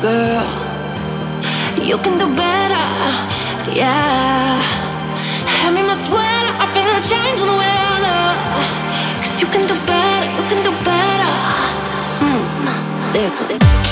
girl. You can do better, yeah. Hand me my sweater, I feel a change in the weather. Cause you can do better, you can do better. Mm, this one.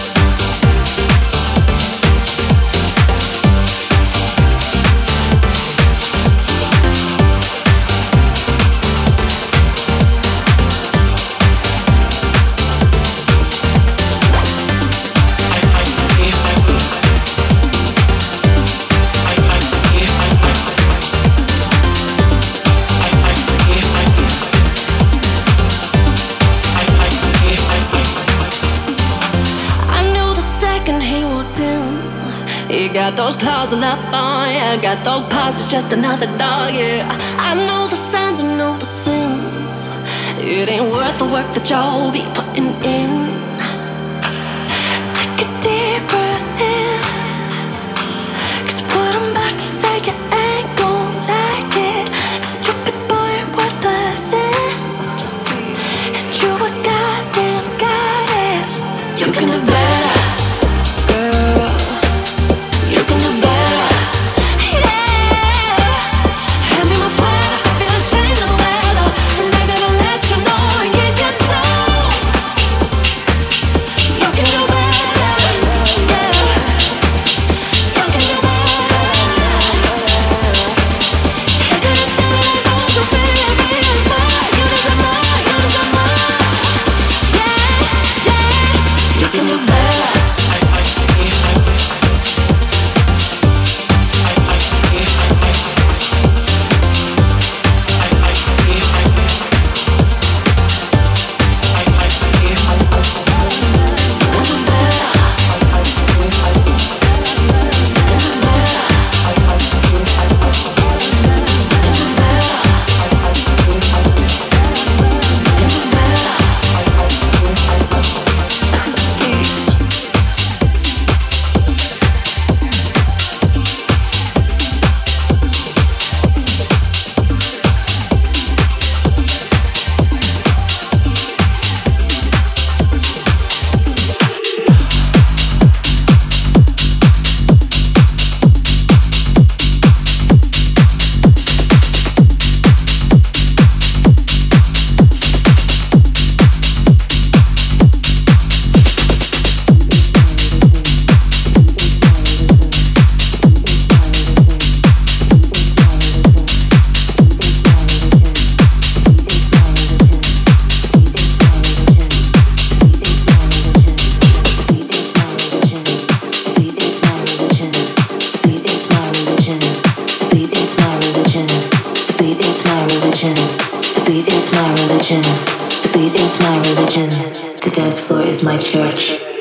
Those claws all up on ya, got those paws, it's just another dog, yeah. I know the signs, I know the sins. It ain't worth the work that y'all be putting in. Church.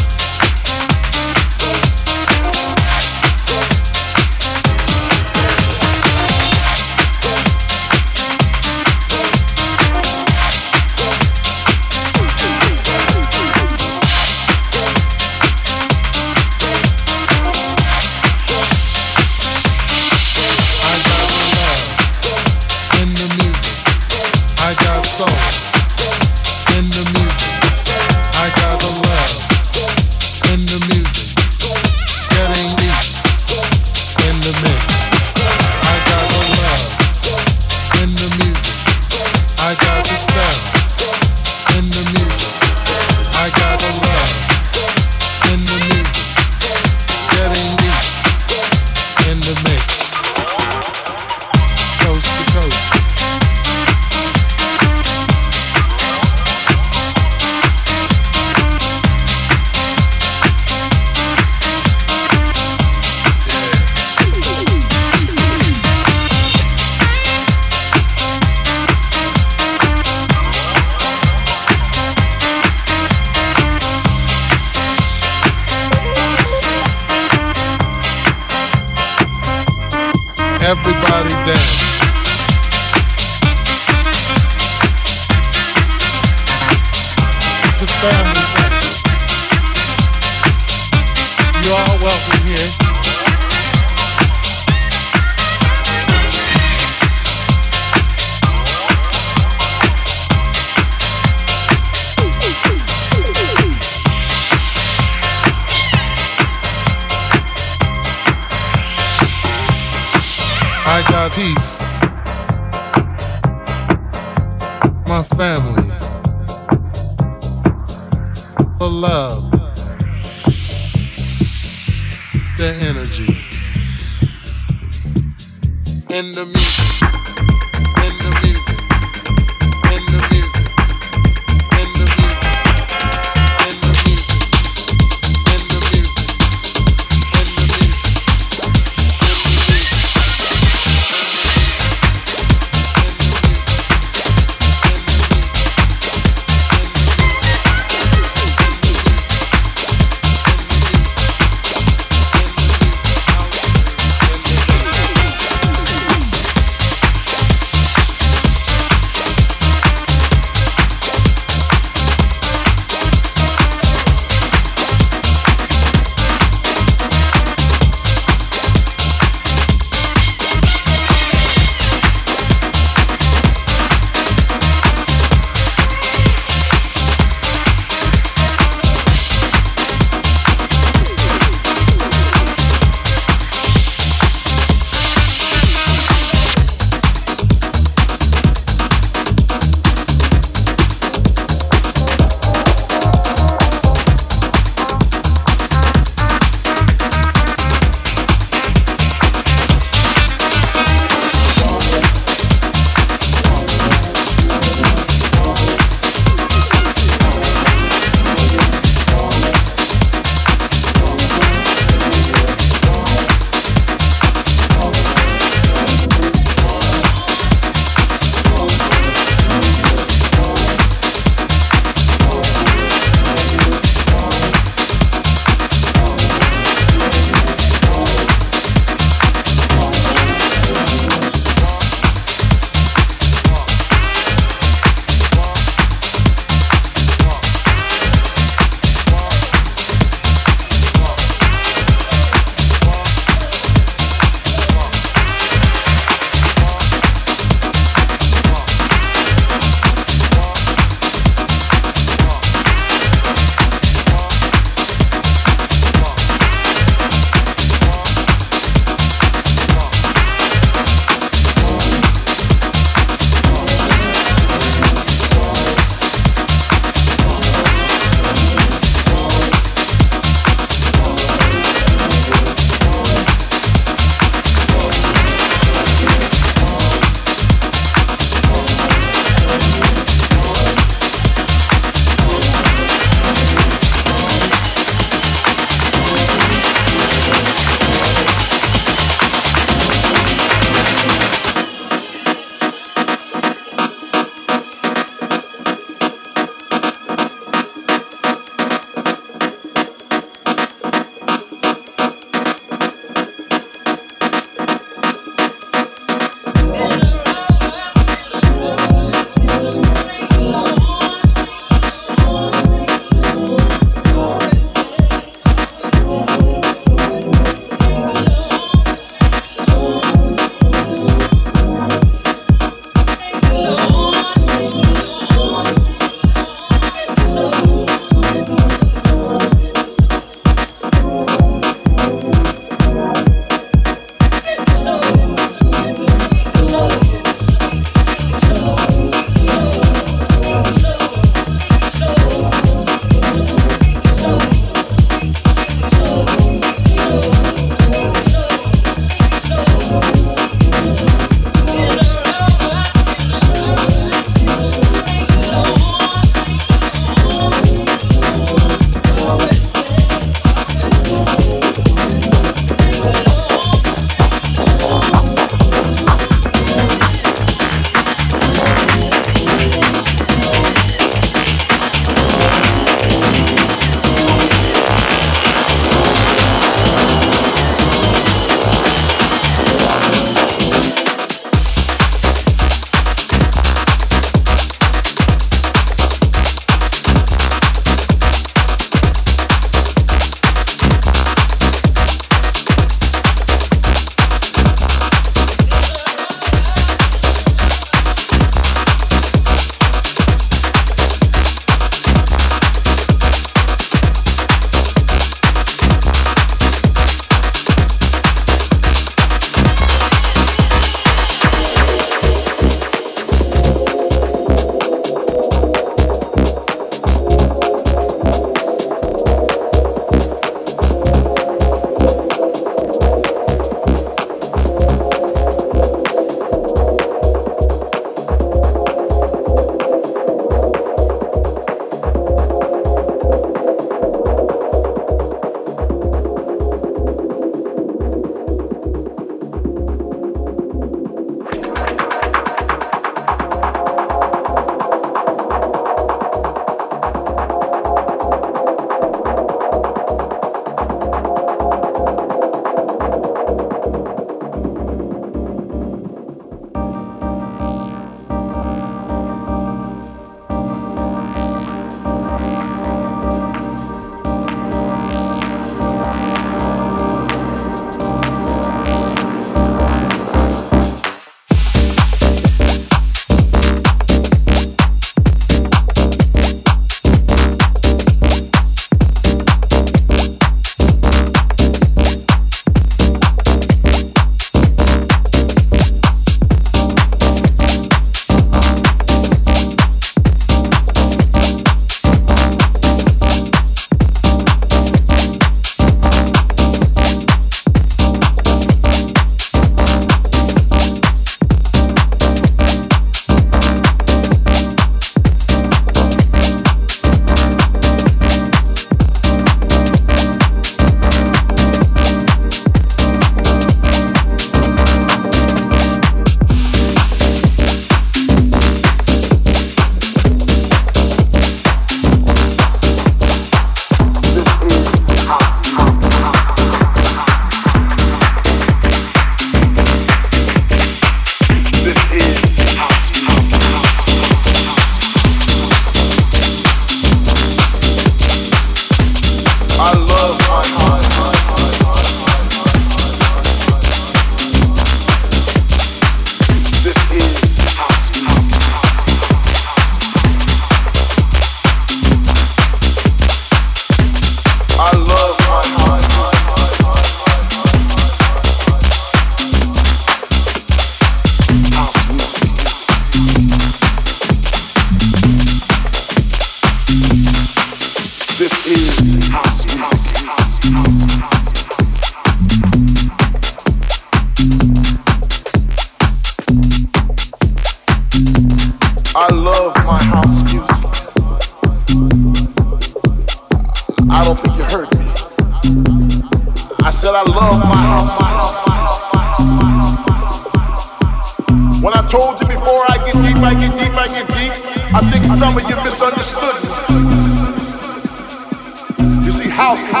House is a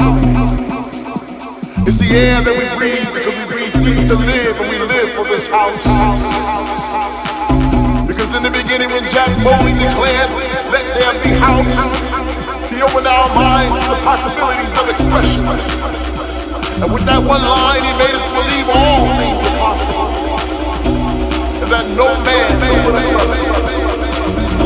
movement. It's the air that we breathe because we breathe deep to live and we live for this house. Because in the beginning when Jack Bowie declared, let there be house, he opened our minds to the possibilities of expression. And with that one line, he made us believe all things possible. And that no man can put us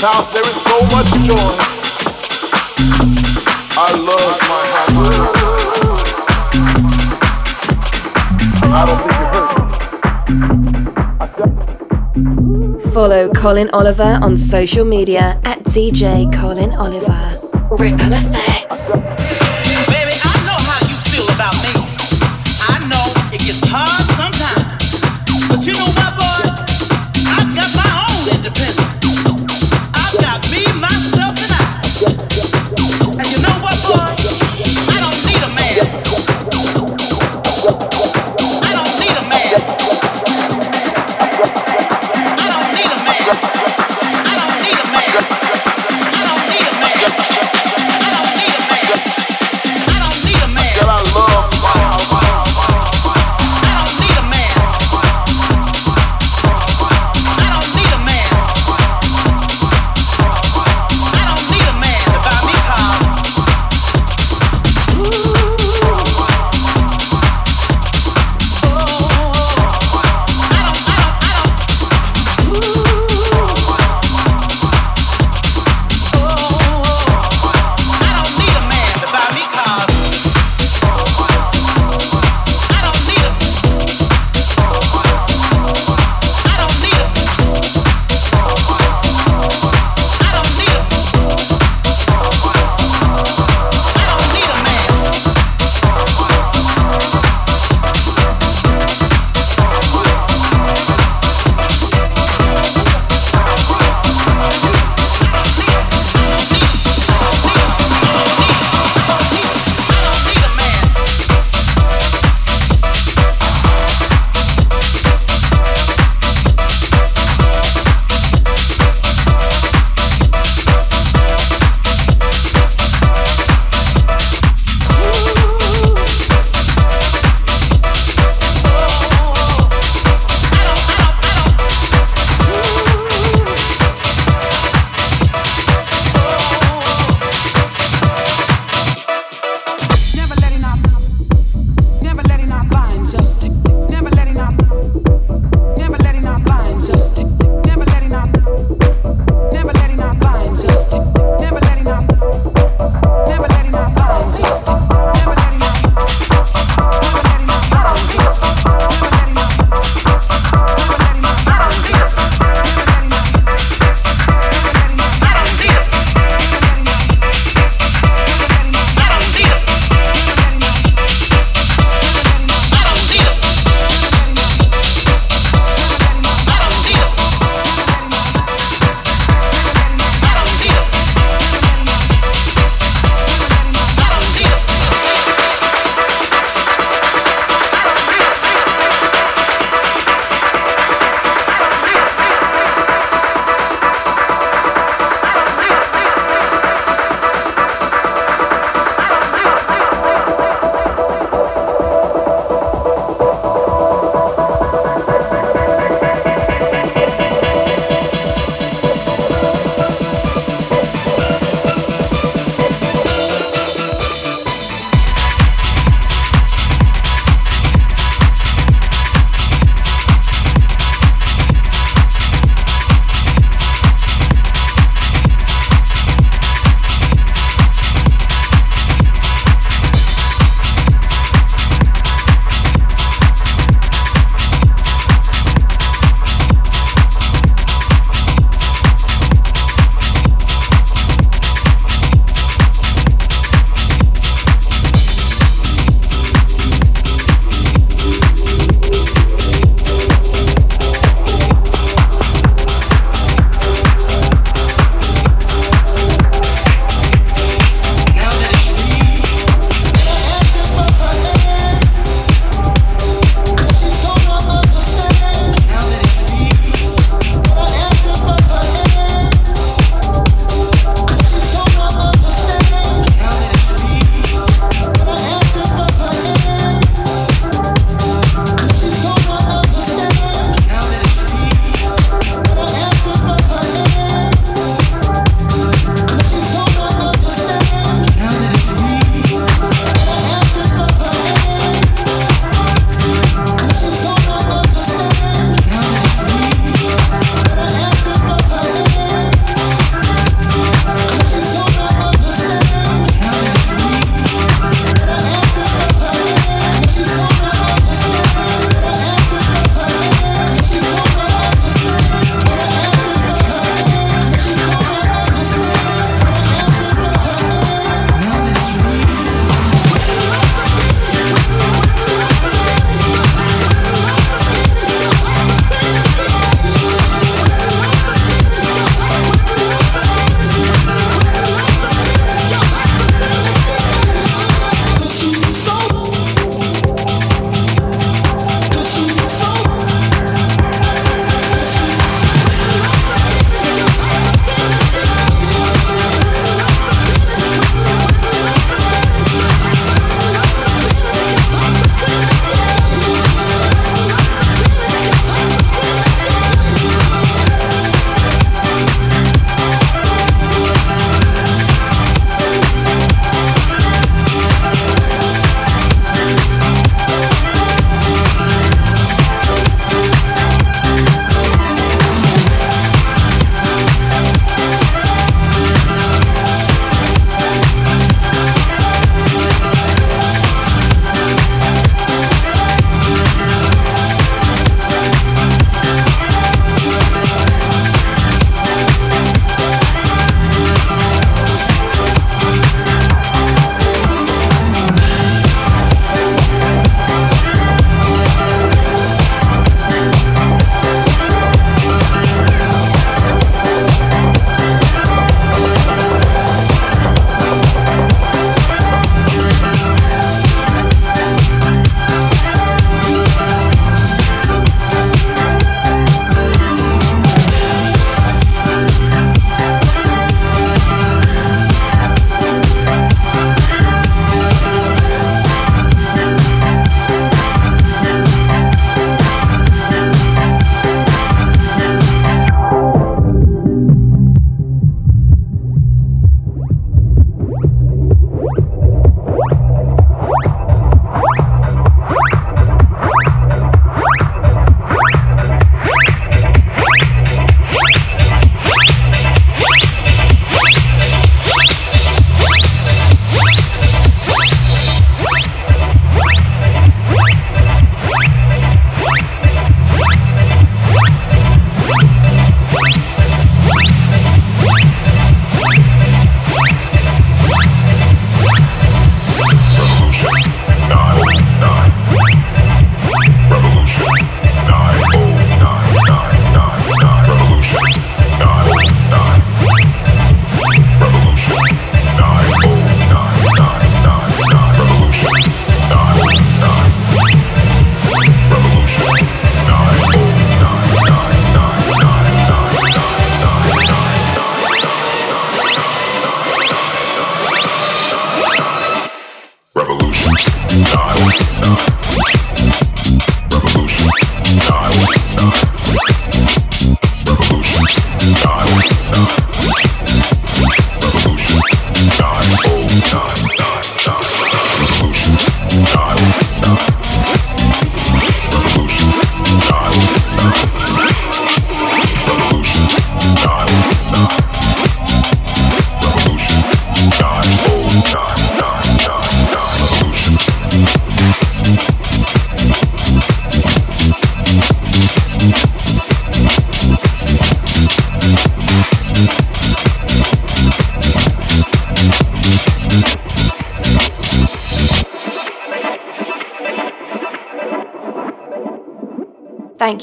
there is so much joy. Follow Colin Oliver on social media at DJ Colin Oliver. Ripple effects.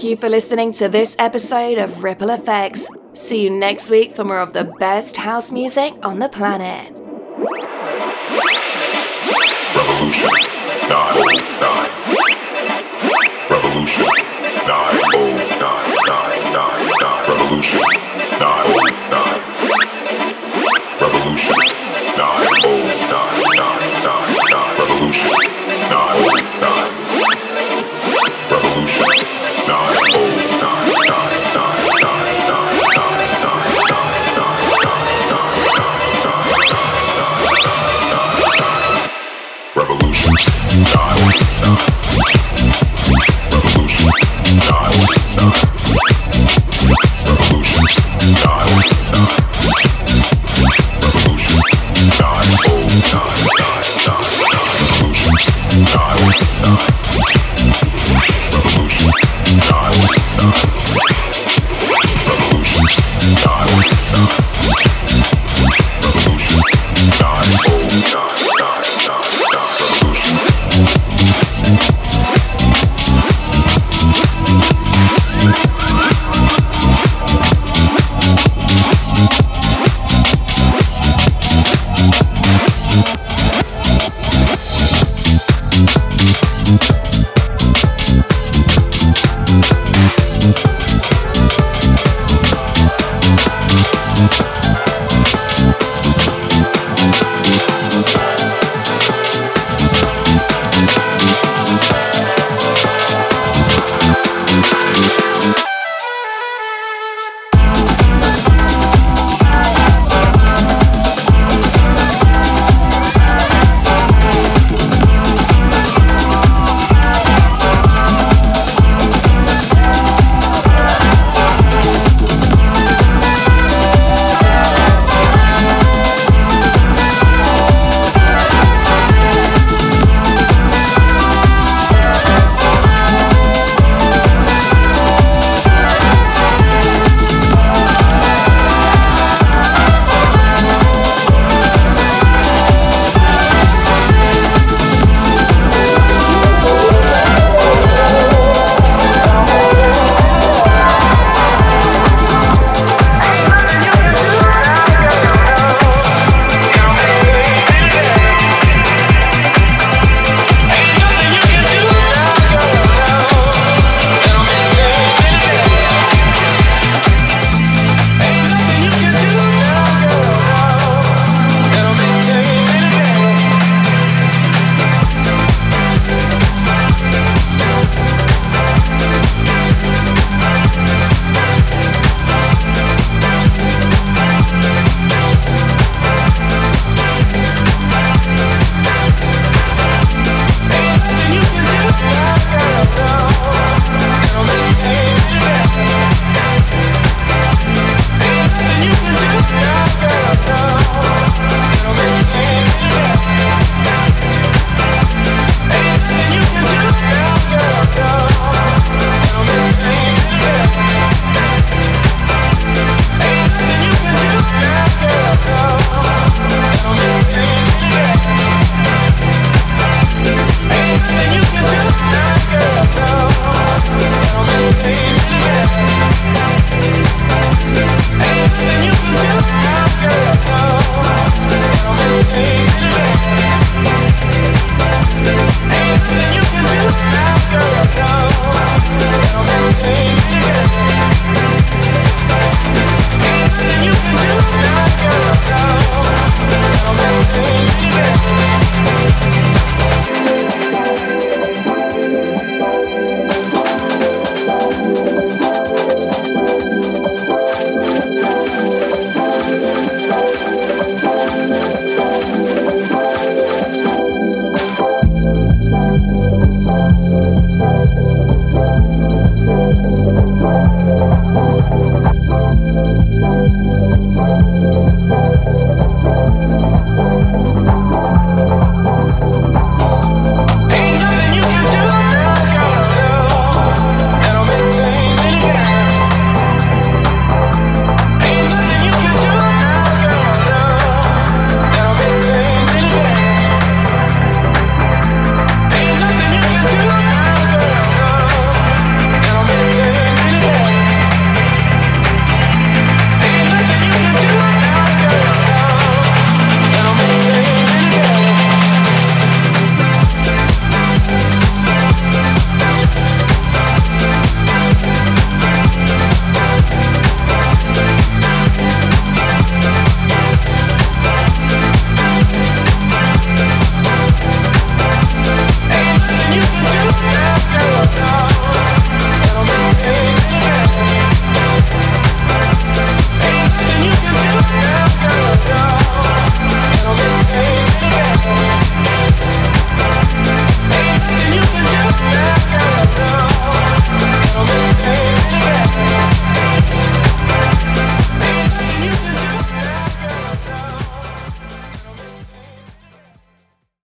you for listening to this episode of Ripple Effects. See you next week for more of the best house music on the planet. Revolution 909. Revolution 909. Revolution